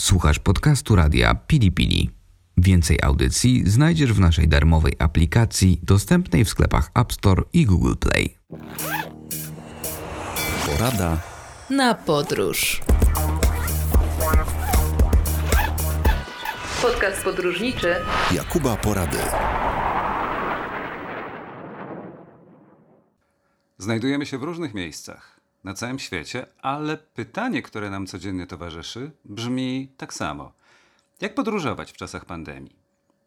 Słuchasz podcastu radia Pili Pili. Więcej audycji znajdziesz w naszej darmowej aplikacji dostępnej w sklepach App Store i Google Play. Porada na podróż. Podcast podróżniczy Jakuba Porady. Znajdujemy się w różnych miejscach na całym świecie, ale pytanie, które nam codziennie towarzyszy, brzmi tak samo. Jak podróżować w czasach pandemii?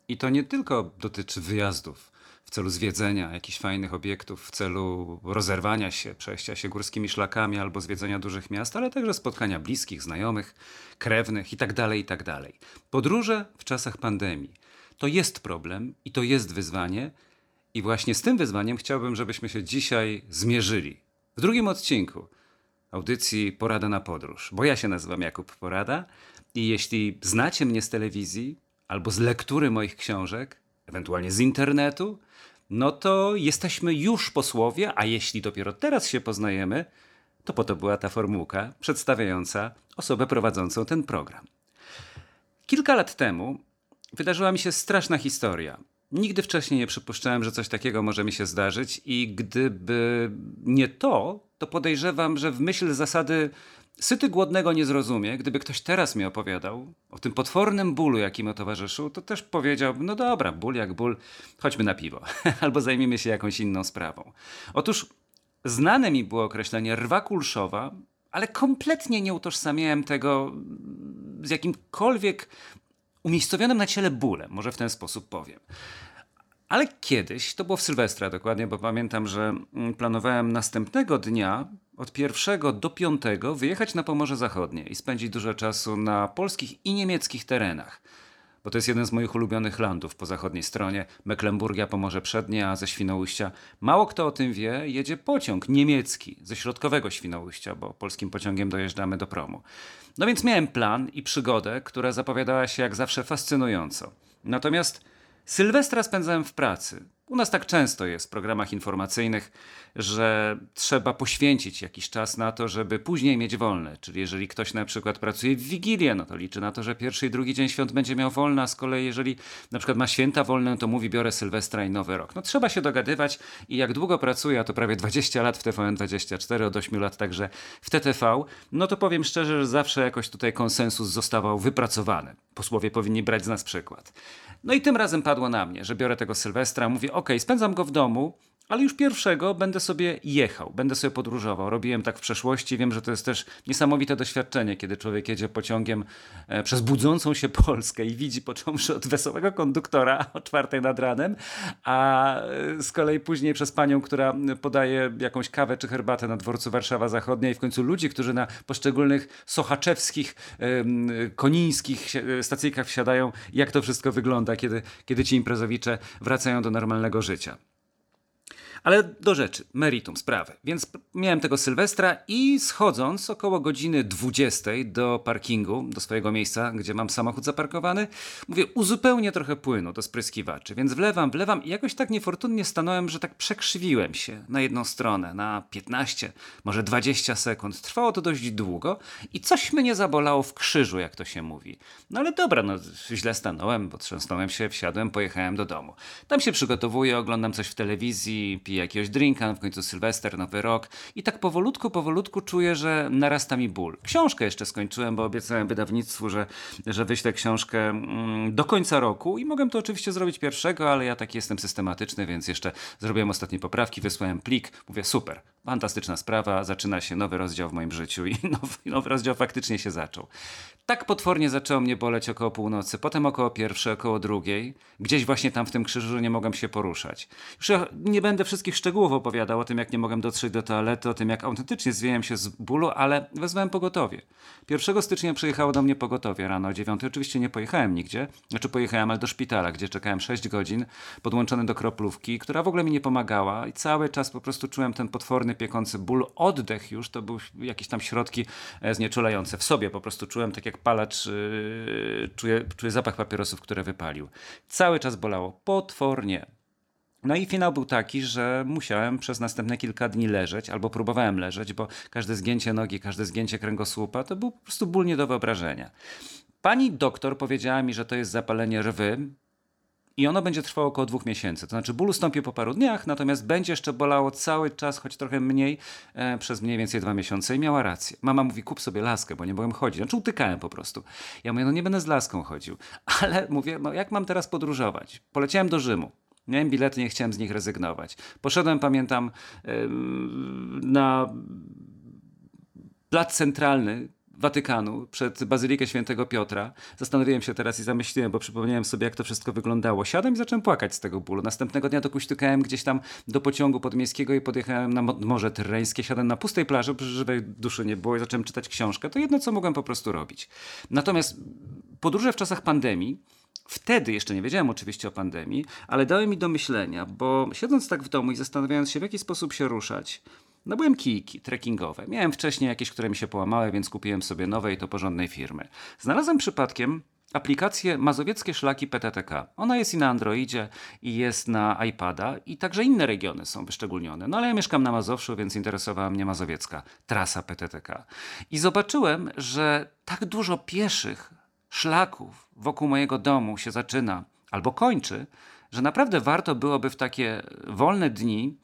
I to nie tylko dotyczy wyjazdów w celu zwiedzenia jakichś fajnych obiektów, w celu rozerwania się, przejścia się górskimi szlakami albo zwiedzenia dużych miast, ale także spotkania bliskich, znajomych, krewnych itd. Tak itd. Tak Podróże w czasach pandemii to jest problem i to jest wyzwanie. I właśnie z tym wyzwaniem chciałbym, żebyśmy się dzisiaj zmierzyli. W drugim odcinku audycji Porada na podróż, bo ja się nazywam Jakub Porada i jeśli znacie mnie z telewizji albo z lektury moich książek, ewentualnie z internetu, no to jesteśmy już posłowie, a jeśli dopiero teraz się poznajemy, to po to była ta formułka przedstawiająca osobę prowadzącą ten program. Kilka lat temu wydarzyła mi się straszna historia. Nigdy wcześniej nie przypuszczałem, że coś takiego może mi się zdarzyć, i gdyby nie to, to podejrzewam, że w myśl zasady syty głodnego nie zrozumie, gdyby ktoś teraz mi opowiadał o tym potwornym bólu, jaki mu towarzyszył, to też powiedział: No dobra, ból jak ból, chodźmy na piwo, albo zajmijmy się jakąś inną sprawą. Otóż znane mi było określenie rwa kulszowa, ale kompletnie nie utożsamiałem tego z jakimkolwiek umiejscowionym na ciele bólem, może w ten sposób powiem. Ale kiedyś, to było w Sylwestra dokładnie, bo pamiętam, że mm, planowałem następnego dnia, od pierwszego do piątego, wyjechać na Pomorze Zachodnie i spędzić dużo czasu na polskich i niemieckich terenach. Bo to jest jeden z moich ulubionych landów po zachodniej stronie. Mecklenburgia, Pomorze Przednie, a ze Świnoujścia. Mało kto o tym wie, jedzie pociąg niemiecki ze środkowego Świnoujścia, bo polskim pociągiem dojeżdżamy do promu. No więc miałem plan i przygodę, która zapowiadała się jak zawsze fascynująco. Natomiast Sylwestra spędzałem w pracy. U nas tak często jest w programach informacyjnych, że trzeba poświęcić jakiś czas na to, żeby później mieć wolne. Czyli jeżeli ktoś na przykład pracuje w Wigilię, no to liczy na to, że pierwszy i drugi dzień świąt będzie miał wolne, a z kolei jeżeli na przykład ma święta wolne, to mówi biorę Sylwestra i Nowy Rok. No trzeba się dogadywać i jak długo pracuję, a to prawie 20 lat w TVN24, od 8 lat także w TTV, no to powiem szczerze, że zawsze jakoś tutaj konsensus zostawał wypracowany. Posłowie powinni brać z nas przykład. No i tym razem padło na mnie, że biorę tego Sylwestra, mówię, ok, spędzam go w domu, ale już pierwszego będę sobie jechał, będę sobie podróżował. Robiłem tak w przeszłości, wiem, że to jest też niesamowite doświadczenie, kiedy człowiek jedzie pociągiem e, przez budzącą się Polskę i widzi począwszy od wesołego konduktora o czwartej nad ranem, a e, z kolei później przez panią, która podaje jakąś kawę czy herbatę na dworcu Warszawa Zachodnia i w końcu ludzi, którzy na poszczególnych sochaczewskich, konińskich stacyjkach wsiadają, jak to wszystko wygląda, kiedy, kiedy ci imprezowicze wracają do normalnego życia. Ale do rzeczy, meritum sprawy. Więc miałem tego Sylwestra i schodząc około godziny 20 do parkingu, do swojego miejsca, gdzie mam samochód zaparkowany, mówię, uzupełnię trochę płynu do spryskiwaczy. Więc wlewam, wlewam i jakoś tak niefortunnie stanąłem, że tak przekrzywiłem się na jedną stronę, na 15, może 20 sekund. Trwało to dość długo i coś mnie zabolało w krzyżu, jak to się mówi. No ale dobra, no źle stanąłem, bo trzęsnąłem się, wsiadłem, pojechałem do domu. Tam się przygotowuję, oglądam coś w telewizji, piję jakiegoś drinka, w końcu Sylwester, Nowy Rok i tak powolutku, powolutku czuję, że narasta mi ból. Książkę jeszcze skończyłem, bo obiecałem wydawnictwu, że, że wyślę książkę mm, do końca roku i mogłem to oczywiście zrobić pierwszego, ale ja taki jestem systematyczny, więc jeszcze zrobiłem ostatnie poprawki, wysłałem plik, mówię super, fantastyczna sprawa, zaczyna się nowy rozdział w moim życiu i nowy, nowy rozdział faktycznie się zaczął. Tak potwornie zaczęło mnie boleć około północy, potem około pierwszej, około drugiej. Gdzieś właśnie tam w tym krzyżu nie mogłem się poruszać. Już nie będę wszystkich szczegółów opowiadał o tym, jak nie mogłem dotrzeć do toalety, o tym, jak autentycznie zwijałem się z bólu, ale wezwałem pogotowie. 1 stycznia przyjechało do mnie pogotowie rano o 9. Oczywiście nie pojechałem nigdzie, znaczy pojechałem, ale do szpitala, gdzie czekałem 6 godzin, podłączony do kroplówki, która w ogóle mi nie pomagała i cały czas po prostu czułem ten potworny, piekący ból. Oddech już, to były jakieś tam środki e, znieczulające. W sobie po prostu czułem tak jak palacz yy, czuje, czuje zapach papierosów, które wypalił. Cały czas bolało potwornie. No i finał był taki, że musiałem przez następne kilka dni leżeć, albo próbowałem leżeć, bo każde zgięcie nogi, każde zgięcie kręgosłupa to był po prostu ból nie do wyobrażenia. Pani doktor powiedziała mi, że to jest zapalenie rwy i ono będzie trwało około dwóch miesięcy. To znaczy ból ustąpi po paru dniach, natomiast będzie jeszcze bolało cały czas, choć trochę mniej, e, przez mniej więcej dwa miesiące. I miała rację. Mama mówi, kup sobie laskę, bo nie mogłem chodzić. Znaczy utykałem po prostu. Ja mówię, no nie będę z laską chodził. Ale mówię, no jak mam teraz podróżować? Poleciałem do Rzymu. Miałem bilety, nie chciałem z nich rezygnować. Poszedłem, pamiętam, na plac centralny Watykanu przed Bazylikę Świętego Piotra. Zastanowiłem się teraz i zamyśliłem, bo przypomniałem sobie, jak to wszystko wyglądało. Siadłem i zacząłem płakać z tego bólu. Następnego dnia dokuśtykałem gdzieś tam do pociągu podmiejskiego i podjechałem na Morze Tyreńskie. Siadłem na pustej plaży, żywej duszy nie było i zacząłem czytać książkę. To jedno, co mogłem po prostu robić. Natomiast podróże w czasach pandemii Wtedy jeszcze nie wiedziałem oczywiście o pandemii, ale dały mi do myślenia, bo siedząc tak w domu i zastanawiając się, w jaki sposób się ruszać, no byłem kijki trekkingowe. Miałem wcześniej jakieś, które mi się połamały, więc kupiłem sobie nowe i to porządnej firmy. Znalazłem przypadkiem aplikację Mazowieckie Szlaki PTTK. Ona jest i na Androidzie, i jest na iPada, i także inne regiony są wyszczególnione. No ale ja mieszkam na Mazowszu, więc interesowała mnie mazowiecka trasa PTTK. I zobaczyłem, że tak dużo pieszych szlaków wokół mojego domu się zaczyna albo kończy, że naprawdę warto byłoby w takie wolne dni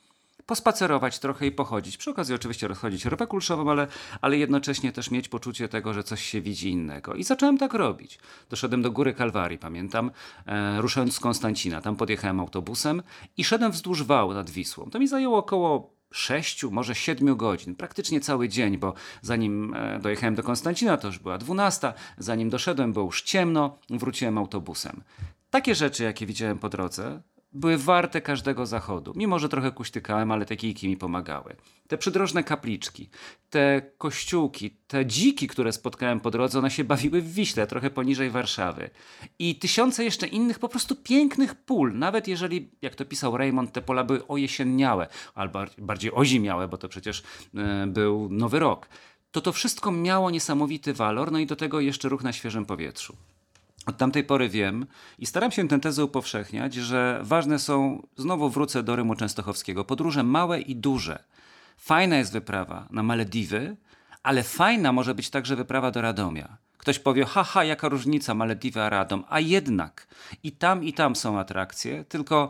pospacerować trochę i pochodzić. Przy okazji oczywiście rozchodzić rybę kulszową, ale, ale jednocześnie też mieć poczucie tego, że coś się widzi innego. I zacząłem tak robić. Doszedłem do Góry Kalwarii, pamiętam, e, ruszając z Konstancina. Tam podjechałem autobusem i szedłem wzdłuż wału nad Wisłą. To mi zajęło około sześciu, może siedmiu godzin, praktycznie cały dzień, bo zanim e, dojechałem do Konstancina, to już była dwunasta, zanim doszedłem, było już ciemno, wróciłem autobusem. Takie rzeczy, jakie widziałem po drodze, były warte każdego zachodu. Mimo, że trochę kuśtykałem, ale te kijki mi pomagały. Te przydrożne kapliczki, te kościółki, te dziki, które spotkałem po drodze, one się bawiły w Wiśle, trochę poniżej Warszawy. I tysiące jeszcze innych po prostu pięknych pól, nawet jeżeli, jak to pisał Raymond, te pola były ojesienniałe, albo bardziej ozimiałe, bo to przecież yy, był nowy rok. To to wszystko miało niesamowity walor, no i do tego jeszcze ruch na świeżym powietrzu. Od tamtej pory wiem i staram się tę tezę upowszechniać, że ważne są, znowu wrócę do Rymu Częstochowskiego, podróże małe i duże. Fajna jest wyprawa na Malediwy, ale fajna może być także wyprawa do Radomia. Ktoś powie, haha, jaka różnica Malediwy a Radom, a jednak i tam i tam są atrakcje, tylko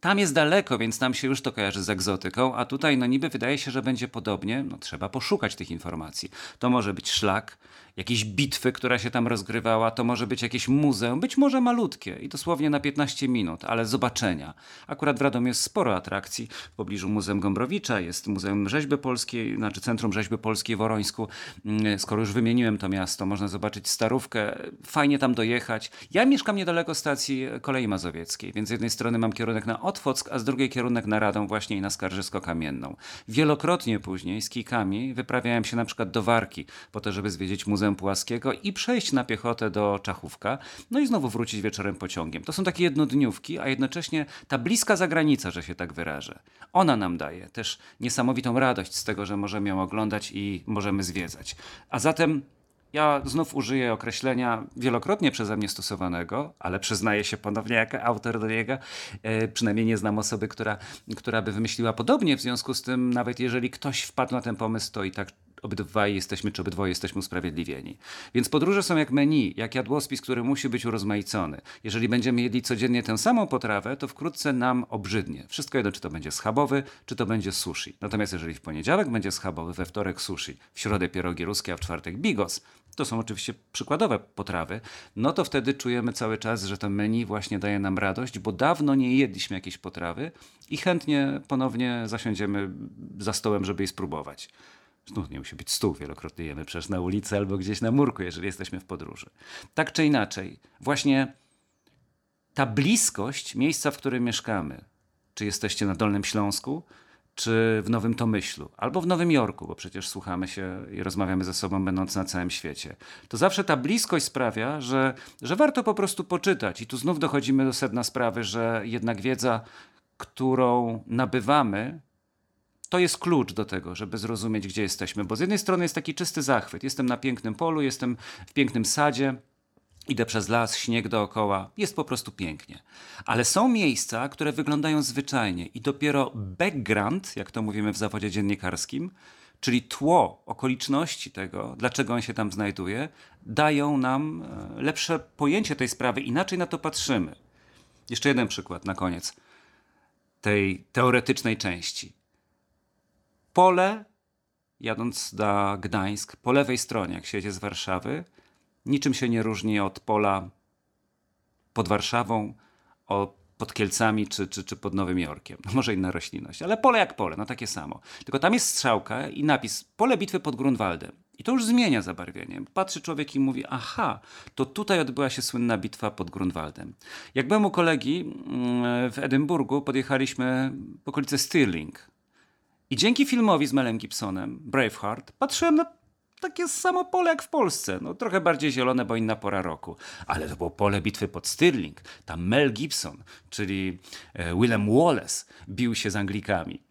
tam jest daleko, więc tam się już to kojarzy z egzotyką, a tutaj no niby wydaje się, że będzie podobnie, no trzeba poszukać tych informacji. To może być szlak, jakieś bitwy, która się tam rozgrywała, to może być jakieś muzeum, być może malutkie i dosłownie na 15 minut, ale zobaczenia. Akurat w Radomiu jest sporo atrakcji. W pobliżu Muzeum Gombrowicza jest Muzeum Rzeźby Polskiej, znaczy Centrum Rzeźby Polskiej w Orońsku. Mm, skoro już wymieniłem to miasto, można zobaczyć Starówkę, fajnie tam dojechać. Ja mieszkam niedaleko stacji kolei mazowieckiej, więc z jednej strony mam kierunek na Otwock, a z drugiej kierunek na Radom właśnie i na Skarżysko-Kamienną. Wielokrotnie później z kijkami wyprawiałem się na przykład do Warki, po to, żeby zwiedzić Muzeum Płaskiego i przejść na piechotę do Czachówka, no i znowu wrócić wieczorem pociągiem. To są takie jednodniówki, a jednocześnie ta bliska zagranica, że się tak wyrażę, ona nam daje też niesamowitą radość z tego, że możemy ją oglądać i możemy zwiedzać. A zatem ja znów użyję określenia wielokrotnie przeze mnie stosowanego, ale przyznaję się ponownie jako autor do niego. E, przynajmniej nie znam osoby, która, która by wymyśliła podobnie. W związku z tym, nawet jeżeli ktoś wpadł na ten pomysł, to i tak obydwaj jesteśmy, czy obydwoje jesteśmy usprawiedliwieni. Więc podróże są jak menu, jak jadłospis, który musi być urozmaicony. Jeżeli będziemy jedli codziennie tę samą potrawę, to wkrótce nam obrzydnie. Wszystko jedno, czy to będzie schabowy, czy to będzie sushi. Natomiast jeżeli w poniedziałek będzie schabowy, we wtorek sushi, w środę pierogi ruskie, a w czwartek bigos, to są oczywiście przykładowe potrawy, no to wtedy czujemy cały czas, że to menu właśnie daje nam radość, bo dawno nie jedliśmy jakiejś potrawy i chętnie ponownie zasiądziemy za stołem, żeby jej spróbować. Znów nie musi być stół, wielokrotnie jemy przecież na ulicy albo gdzieś na murku, jeżeli jesteśmy w podróży. Tak czy inaczej, właśnie ta bliskość miejsca, w którym mieszkamy, czy jesteście na Dolnym Śląsku, czy w Nowym Tomyślu, albo w Nowym Jorku, bo przecież słuchamy się i rozmawiamy ze sobą, będąc na całym świecie. To zawsze ta bliskość sprawia, że, że warto po prostu poczytać. I tu znów dochodzimy do sedna sprawy, że jednak wiedza, którą nabywamy, to jest klucz do tego, żeby zrozumieć, gdzie jesteśmy. Bo z jednej strony jest taki czysty zachwyt. Jestem na pięknym polu, jestem w pięknym sadzie, idę przez las, śnieg dookoła, jest po prostu pięknie. Ale są miejsca, które wyglądają zwyczajnie i dopiero background, jak to mówimy w zawodzie dziennikarskim, czyli tło, okoliczności tego, dlaczego on się tam znajduje, dają nam e, lepsze pojęcie tej sprawy, inaczej na to patrzymy. Jeszcze jeden przykład na koniec tej teoretycznej części. Pole, jadąc do Gdańsk, po lewej stronie, jak się jedzie z Warszawy, niczym się nie różni od pola pod Warszawą, pod Kielcami czy, czy, czy pod Nowym Jorkiem. Może inna roślinność, ale pole jak pole, no takie samo. Tylko tam jest strzałka i napis pole bitwy pod Grunwaldem. I to już zmienia zabarwienie. Patrzy człowiek i mówi, aha, to tutaj odbyła się słynna bitwa pod Grunwaldem. Jak byłem u kolegi mm, w Edynburgu, podjechaliśmy w okolice Stirling. I dzięki filmowi z Melem Gibsonem, Braveheart, patrzyłem na takie samo pole jak w Polsce. No, trochę bardziej zielone, bo inna pora roku. Ale to było pole bitwy pod Stirling. Tam Mel Gibson, czyli e, Willem Wallace, bił się z Anglikami.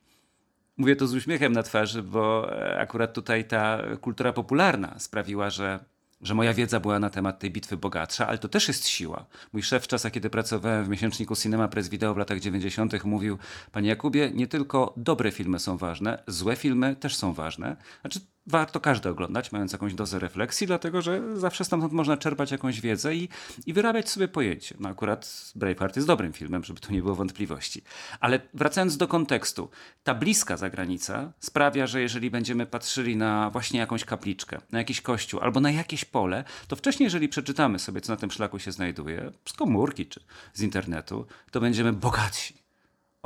Mówię to z uśmiechem na twarzy, bo e, akurat tutaj ta kultura popularna sprawiła, że że moja wiedza była na temat tej bitwy bogatsza, ale to też jest siła. Mój szef w czasach, kiedy pracowałem w miesięczniku Cinema Press Video w latach 90. mówił, panie Jakubie, nie tylko dobre filmy są ważne, złe filmy też są ważne. Znaczy, warto każdy oglądać, mając jakąś dozę refleksji, dlatego że zawsze stamtąd można czerpać jakąś wiedzę i, i wyrabiać sobie pojęcie. No akurat Braveheart jest dobrym filmem, żeby tu nie było wątpliwości. Ale wracając do kontekstu, ta bliska zagranica sprawia, że jeżeli będziemy patrzyli na właśnie jakąś kapliczkę, na jakiś kościół albo na jakieś pole, to wcześniej, jeżeli przeczytamy sobie, co na tym szlaku się znajduje, z komórki czy z internetu, to będziemy bogatsi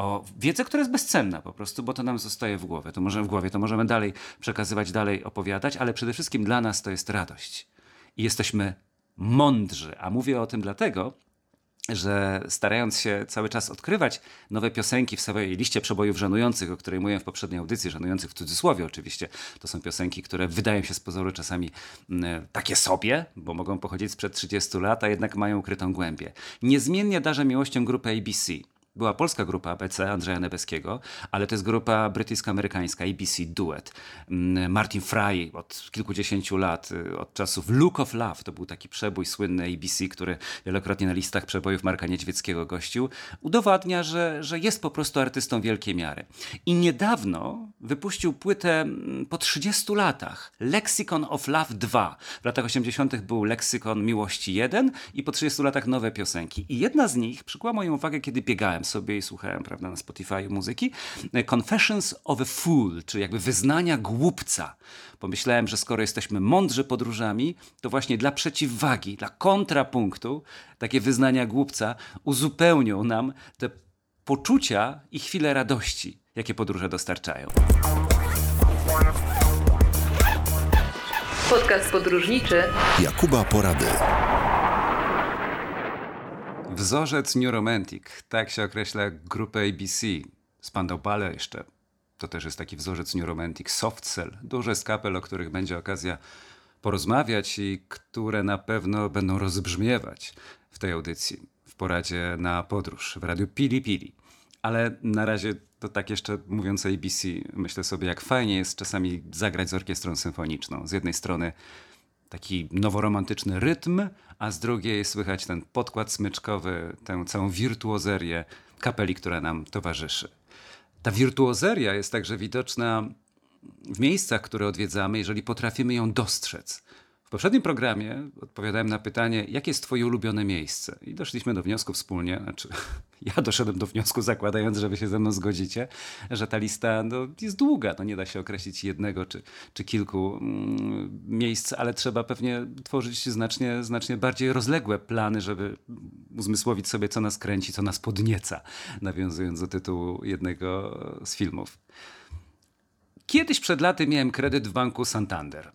o wiedzę, która jest bezcenna po prostu, bo to nam zostaje w głowie. To możemy w głowie, to możemy dalej przekazywać, dalej opowiadać, ale przede wszystkim dla nas to jest radość. I jesteśmy mądrzy, a mówię o tym dlatego, że starając się cały czas odkrywać nowe piosenki w swojej liście przebojów żenujących, o której mówiłem w poprzedniej audycji, żenujących w cudzysłowie oczywiście, to są piosenki, które wydają się z pozoru czasami mm, takie sobie, bo mogą pochodzić sprzed 30 lat, a jednak mają ukrytą głębię. Niezmiennie darzę miłością grupę ABC. Była polska grupa ABC Andrzeja Nebeskiego, ale to jest grupa brytyjsko-amerykańska, ABC Duet. Mm, Martin Fry od kilkudziesięciu lat, y, od czasów Look of Love, to był taki przebój słynny ABC, który wielokrotnie na listach przebojów Marka Niedźwieckiego gościł, udowadnia, że, że jest po prostu artystą wielkiej miary. I niedawno wypuścił płytę mm, po 30 latach, Lexicon of Love 2. W latach 80. był Lexicon Miłości 1 i po 30 latach nowe piosenki. I jedna z nich przykuła moją uwagę, kiedy biegałem sobie i słuchałem prawda, na Spotify muzyki. Confessions of a Fool, czyli jakby wyznania głupca. Pomyślałem, że skoro jesteśmy mądrzy podróżami, to właśnie dla przeciwwagi, dla kontrapunktu, takie wyznania głupca uzupełnią nam te poczucia i chwile radości, jakie podróże dostarczają. Podcast podróżniczy Jakuba Porady. Wzorzec New Romantic, tak się określa grupę ABC. Spandau Ballet jeszcze. To też jest taki wzorzec New Romantic. Soft Cell, duże skapel, o których będzie okazja porozmawiać i które na pewno będą rozbrzmiewać w tej audycji, w poradzie na podróż w radiu Pili Pili. Ale na razie to tak jeszcze mówiąc ABC, myślę sobie, jak fajnie jest czasami zagrać z orkiestrą symfoniczną. Z jednej strony taki noworomantyczny rytm, a z drugiej słychać ten podkład smyczkowy, tę całą wirtuozerię kapeli, która nam towarzyszy. Ta wirtuozeria jest także widoczna w miejscach, które odwiedzamy, jeżeli potrafimy ją dostrzec. W poprzednim programie odpowiadałem na pytanie, jakie jest Twoje ulubione miejsce? I doszliśmy do wniosku wspólnie, znaczy ja doszedłem do wniosku, zakładając, że Wy się ze mną zgodzicie, że ta lista no, jest długa. No, nie da się określić jednego czy, czy kilku mm, miejsc, ale trzeba pewnie tworzyć znacznie, znacznie bardziej rozległe plany, żeby uzmysłowić sobie, co nas kręci, co nas podnieca, nawiązując do tytułu jednego z filmów. Kiedyś przed laty miałem kredyt w banku Santander.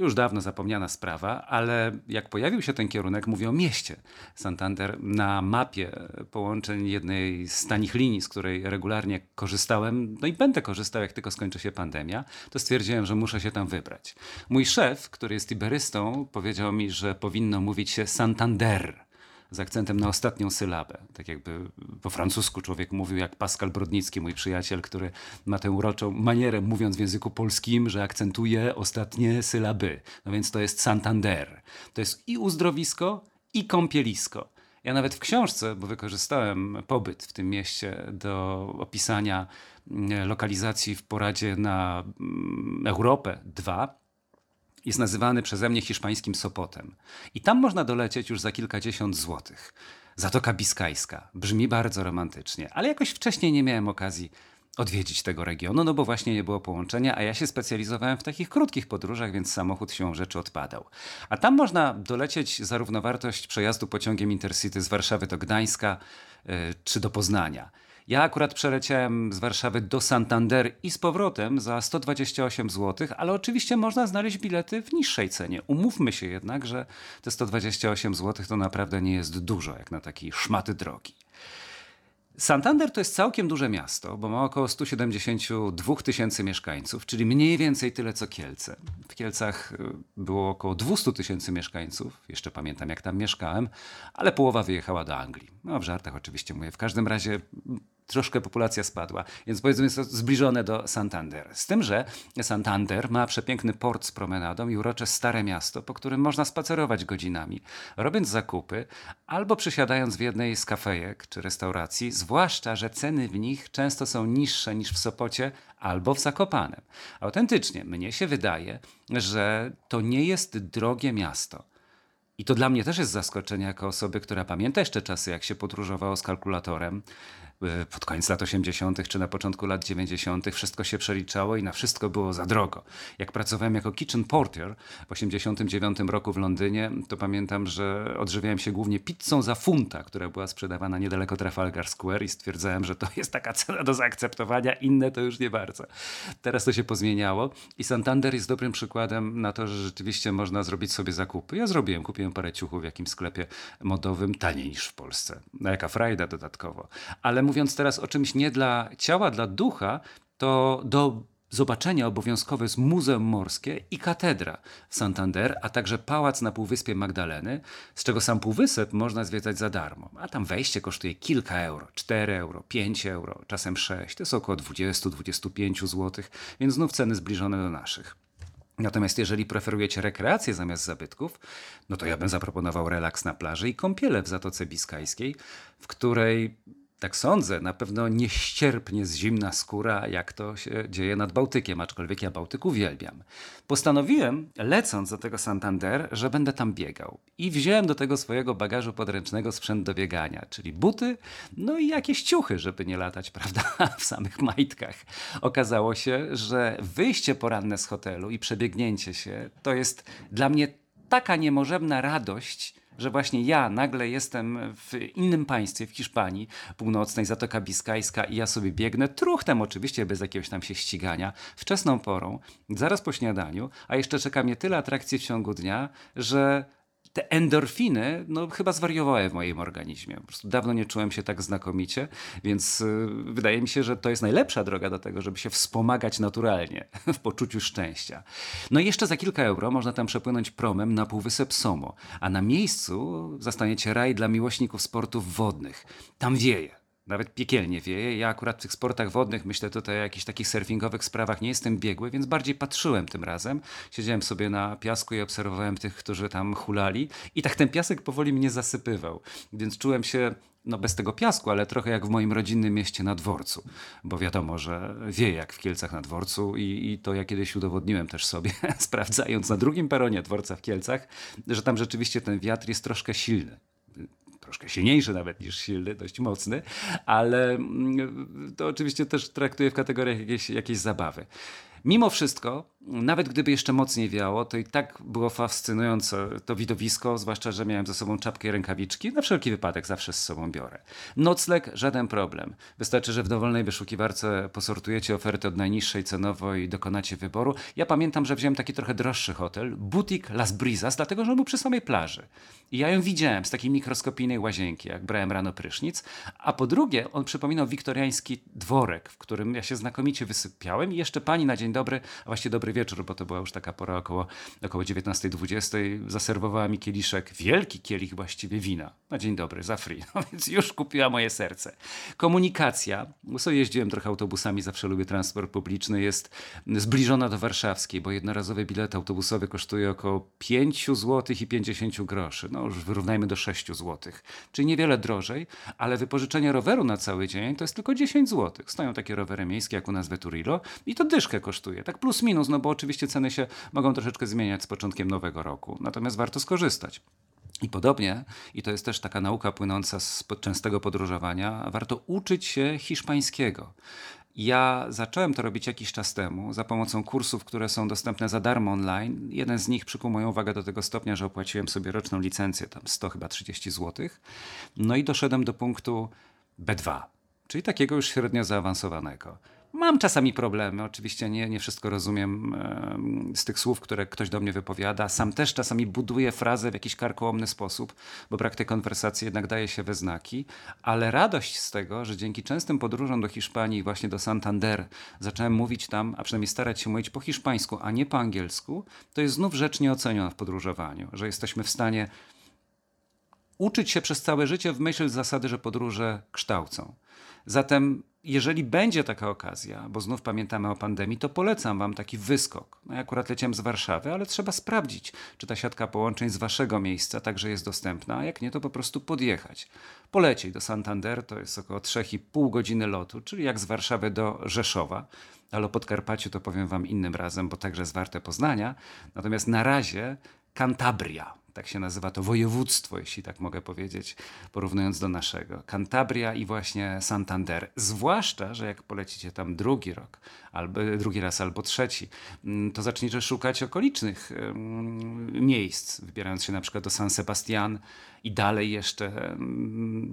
Już dawno zapomniana sprawa, ale jak pojawił się ten kierunek, mówię o mieście Santander, na mapie połączeń jednej z tanich linii, z której regularnie korzystałem, no i będę korzystał, jak tylko skończy się pandemia, to stwierdziłem, że muszę się tam wybrać. Mój szef, który jest iberystą, powiedział mi, że powinno mówić się Santander z akcentem na ostatnią sylabę. Tak jakby po francusku człowiek mówił jak Pascal Brodnicki, mój przyjaciel, który ma tę uroczą manierę, mówiąc w języku polskim, że akcentuje ostatnie sylaby. No więc to jest Santander. To jest i uzdrowisko, i kąpielisko. Ja nawet w książce, bo wykorzystałem pobyt w tym mieście do opisania mm, lokalizacji w poradzie na mm, Europę 2, jest nazywany przeze mnie hiszpańskim Sopotem. I tam można dolecieć już za kilkadziesiąt złotych. Zatoka Biskajska. Brzmi bardzo romantycznie, ale jakoś wcześniej nie miałem okazji odwiedzić tego regionu, no bo właśnie nie było połączenia, a ja się specjalizowałem w takich krótkich podróżach, więc samochód siłą rzeczy odpadał. A tam można dolecieć za równowartość przejazdu pociągiem Intercity z Warszawy do Gdańska yy, czy do Poznania. Ja akurat przeleciałem z Warszawy do Santander i z powrotem za 128 zł, ale oczywiście można znaleźć bilety w niższej cenie. Umówmy się jednak, że te 128 zł to naprawdę nie jest dużo, jak na taki szmaty drogi. Santander to jest całkiem duże miasto, bo ma około 172 tysięcy mieszkańców, czyli mniej więcej tyle co Kielce. W Kielcach y, było około 200 tysięcy mieszkańców, jeszcze pamiętam jak tam mieszkałem, ale połowa wyjechała do Anglii. No w żartach oczywiście mówię. W każdym razie troszkę populacja spadła, więc powiedzmy jest to zbliżone do Santander. Z tym, że Santander ma przepiękny port z promenadą i urocze stare miasto, po którym można spacerować godzinami, robiąc zakupy albo przysiadając w jednej z kafejek czy restauracji, zwłaszcza, że ceny w nich często są niższe niż w Sopocie albo w Zakopanem. Autentycznie, mnie się wydaje, że to nie jest drogie miasto. I to dla mnie też jest zaskoczenie, jako osoby, która pamięta jeszcze czasy, jak się podróżowało z kalkulatorem, pod koniec lat 80. czy na początku lat 90. wszystko się przeliczało i na wszystko było za drogo. Jak pracowałem jako kitchen porter w 89 roku w Londynie, to pamiętam, że odżywiałem się głównie pizzą za funta, która była sprzedawana niedaleko Trafalgar Square i stwierdzałem, że to jest taka cena do zaakceptowania, inne to już nie bardzo. Teraz to się pozmieniało i Santander jest dobrym przykładem na to, że rzeczywiście można zrobić sobie zakupy. Ja zrobiłem, kupiłem parę ciuchów w jakimś sklepie modowym, taniej niż w Polsce. No jaka frajda dodatkowo. Ale mówiąc teraz o czymś nie dla ciała, dla ducha, to do zobaczenia obowiązkowe jest Muzeum Morskie i Katedra Santander, a także Pałac na Półwyspie Magdaleny, z czego sam Półwysep można zwiedzać za darmo. A tam wejście kosztuje kilka euro, 4 euro, 5 euro, czasem 6, to jest około 20-25 zł, więc znów ceny zbliżone do naszych. Natomiast jeżeli preferujecie rekreację zamiast zabytków, no to ja bym zaproponował relaks na plaży i kąpiele w Zatoce Biskajskiej, w której tak sądzę, na pewno nie ścierpnie z zimna skóra, jak to się dzieje nad Bałtykiem, aczkolwiek ja Bałtyk uwielbiam. Postanowiłem, lecąc do tego Santander, że będę tam biegał. I wziąłem do tego swojego bagażu podręcznego sprzęt do biegania, czyli buty, no i jakieś ciuchy, żeby nie latać, prawda, w samych majtkach. Okazało się, że wyjście poranne z hotelu i przebiegnięcie się to jest dla mnie taka niemożebna radość, że właśnie ja nagle jestem w innym państwie, w Hiszpanii północnej, Zatoka Biskajska i ja sobie biegnę, truchtem oczywiście, bez jakiegoś tam się ścigania, wczesną porą, zaraz po śniadaniu, a jeszcze czeka mnie tyle atrakcji w ciągu dnia, że te endorfiny, no chyba zwariowały w moim organizmie. Po prostu dawno nie czułem się tak znakomicie, więc y, wydaje mi się, że to jest najlepsza droga do tego, żeby się wspomagać naturalnie, w poczuciu szczęścia. No i jeszcze za kilka euro można tam przepłynąć promem na Półwysep Somo, a na miejscu zastaniecie raj dla miłośników sportów wodnych. Tam wieje nawet piekielnie wieje. Ja akurat w tych sportach wodnych, myślę tutaj o jakichś takich surfingowych sprawach, nie jestem biegły, więc bardziej patrzyłem tym razem. Siedziałem sobie na piasku i obserwowałem tych, którzy tam hulali i tak ten piasek powoli mnie zasypywał. Więc czułem się no bez tego piasku, ale trochę jak w moim rodzinnym mieście na dworcu, bo wiadomo, że wieje jak w Kielcach na dworcu i, i to ja kiedyś udowodniłem też sobie, sprawdzając na drugim peronie dworca w Kielcach, że tam rzeczywiście ten wiatr jest troszkę silny troszkę silniejszy nawet niż silny, dość mocny, ale mm, to oczywiście też traktuję w kategoriach jakiejś, jakiejś zabawy. Mimo wszystko, nawet gdyby jeszcze mocniej wiało, to i tak było fascynujące to widowisko, zwłaszcza, że miałem ze sobą czapkę i rękawiczki. Na wszelki wypadek zawsze z sobą biorę. Nocleg, żaden problem. Wystarczy, że w dowolnej wyszukiwarce posortujecie oferty od najniższej cenowo i dokonacie wyboru. Ja pamiętam, że wziąłem taki trochę droższy hotel, Boutique Las Brisas, dlatego, że on był przy samej plaży. I ja ją widziałem z takiej mikroskopijnej łazienki, jak brałem rano prysznic. A po drugie, on przypominał wiktoriański dworek, w którym ja się znakomicie wysypiałem i jeszcze pani na dzień dzień dobry, a właściwie dobry wieczór, bo to była już taka pora około, około 19-20. Zaserwowała mi kieliszek, wielki kielich właściwie wina. Na dzień dobry, za free. No więc już kupiła moje serce. Komunikacja, bo sobie jeździłem trochę autobusami, zawsze lubię transport publiczny, jest zbliżona do warszawskiej, bo jednorazowy bilet autobusowy kosztuje około 5 zł i 50 groszy. No już wyrównajmy do 6 zł. Czyli niewiele drożej, ale wypożyczenie roweru na cały dzień to jest tylko 10 zł. Stoją takie rowery miejskie, jak u nas w i to dyszkę kosztuje. Tak plus minus, no bo oczywiście ceny się mogą troszeczkę zmieniać z początkiem nowego roku. Natomiast warto skorzystać. I podobnie, i to jest też taka nauka płynąca z częstego podróżowania, warto uczyć się hiszpańskiego. Ja zacząłem to robić jakiś czas temu za pomocą kursów, które są dostępne za darmo online. Jeden z nich przykuł moją uwagę do tego stopnia, że opłaciłem sobie roczną licencję, tam 100 chyba 30 zł. No i doszedłem do punktu B2, czyli takiego już średnio zaawansowanego. Mam czasami problemy, oczywiście nie, nie wszystko rozumiem z tych słów, które ktoś do mnie wypowiada. Sam też czasami buduję frazę w jakiś karkołomny sposób, bo brak tej konwersacji jednak daje się we znaki, ale radość z tego, że dzięki częstym podróżom do Hiszpanii, właśnie do Santander, zacząłem mówić tam, a przynajmniej starać się mówić po hiszpańsku, a nie po angielsku, to jest znów rzecz nieoceniona w podróżowaniu, że jesteśmy w stanie uczyć się przez całe życie w myśl zasady, że podróże kształcą. Zatem jeżeli będzie taka okazja, bo znów pamiętamy o pandemii, to polecam Wam taki wyskok. No ja akurat leciałem z Warszawy, ale trzeba sprawdzić, czy ta siatka połączeń z Waszego miejsca także jest dostępna, a jak nie, to po prostu podjechać. Polecieć do Santander to jest około 3,5 godziny lotu, czyli jak z Warszawy do Rzeszowa, ale o Podkarpaciu to powiem Wam innym razem, bo także jest warte poznania. Natomiast na razie Cantabria tak się nazywa to województwo, jeśli tak mogę powiedzieć, porównując do naszego. Cantabria i właśnie Santander. Zwłaszcza, że jak polecicie tam drugi rok, albo drugi raz, albo trzeci, mm, to zaczniecie szukać okolicznych miejsc, wybierając się na przykład do San Sebastian i dalej jeszcze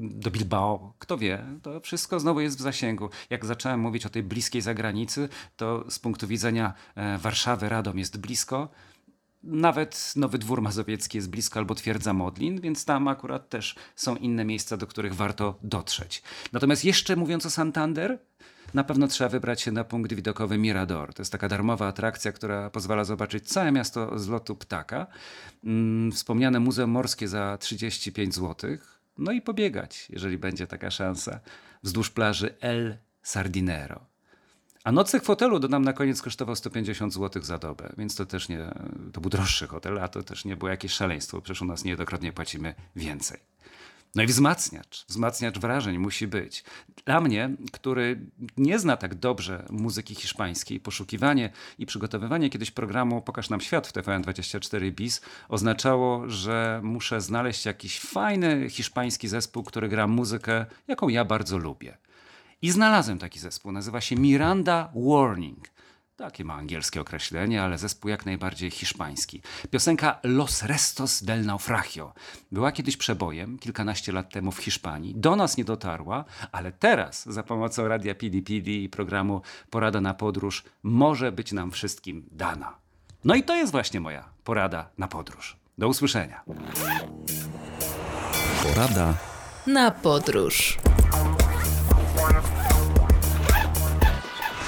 do Bilbao. Kto wie, to wszystko znowu jest w zasięgu. Jak zacząłem mówić o tej bliskiej zagranicy, to z punktu widzenia e, Warszawy, Radom jest blisko, nawet Nowy Dwór Mazowiecki jest blisko albo twierdza Modlin, więc tam akurat też są inne miejsca, do których warto dotrzeć. Natomiast jeszcze mówiąc o Santander, na pewno trzeba wybrać się na punkt widokowy Mirador. To jest taka darmowa atrakcja, która pozwala zobaczyć całe miasto z lotu ptaka. Mm, wspomniane Muzeum Morskie za 35 zł. No i pobiegać, jeżeli będzie taka szansa, wzdłuż plaży El Sardinero. A nocek w hotelu dodam na koniec kosztował 150 zł za dobę, więc to też nie, to był droższy hotel, a to też nie było jakieś szaleństwo, przecież u nas niejednokrotnie płacimy więcej. No i wzmacniacz, wzmacniacz wrażeń musi być. Dla mnie, który nie zna tak dobrze muzyki hiszpańskiej, poszukiwanie i przygotowywanie kiedyś programu Pokaż nam świat w TVN24 BIS oznaczało, że muszę znaleźć jakiś fajny hiszpański zespół, który gra muzykę, jaką ja bardzo lubię. I znalazłem taki zespół, nazywa się Miranda Warning. Takie ma angielskie określenie, ale zespół jak najbardziej hiszpański. Piosenka Los Restos del Naufragio była kiedyś przebojem, kilkanaście lat temu w Hiszpanii. Do nas nie dotarła, ale teraz za pomocą radia PDPD i programu Porada na podróż może być nam wszystkim dana. No i to jest właśnie moja porada na podróż. Do usłyszenia. Porada na podróż.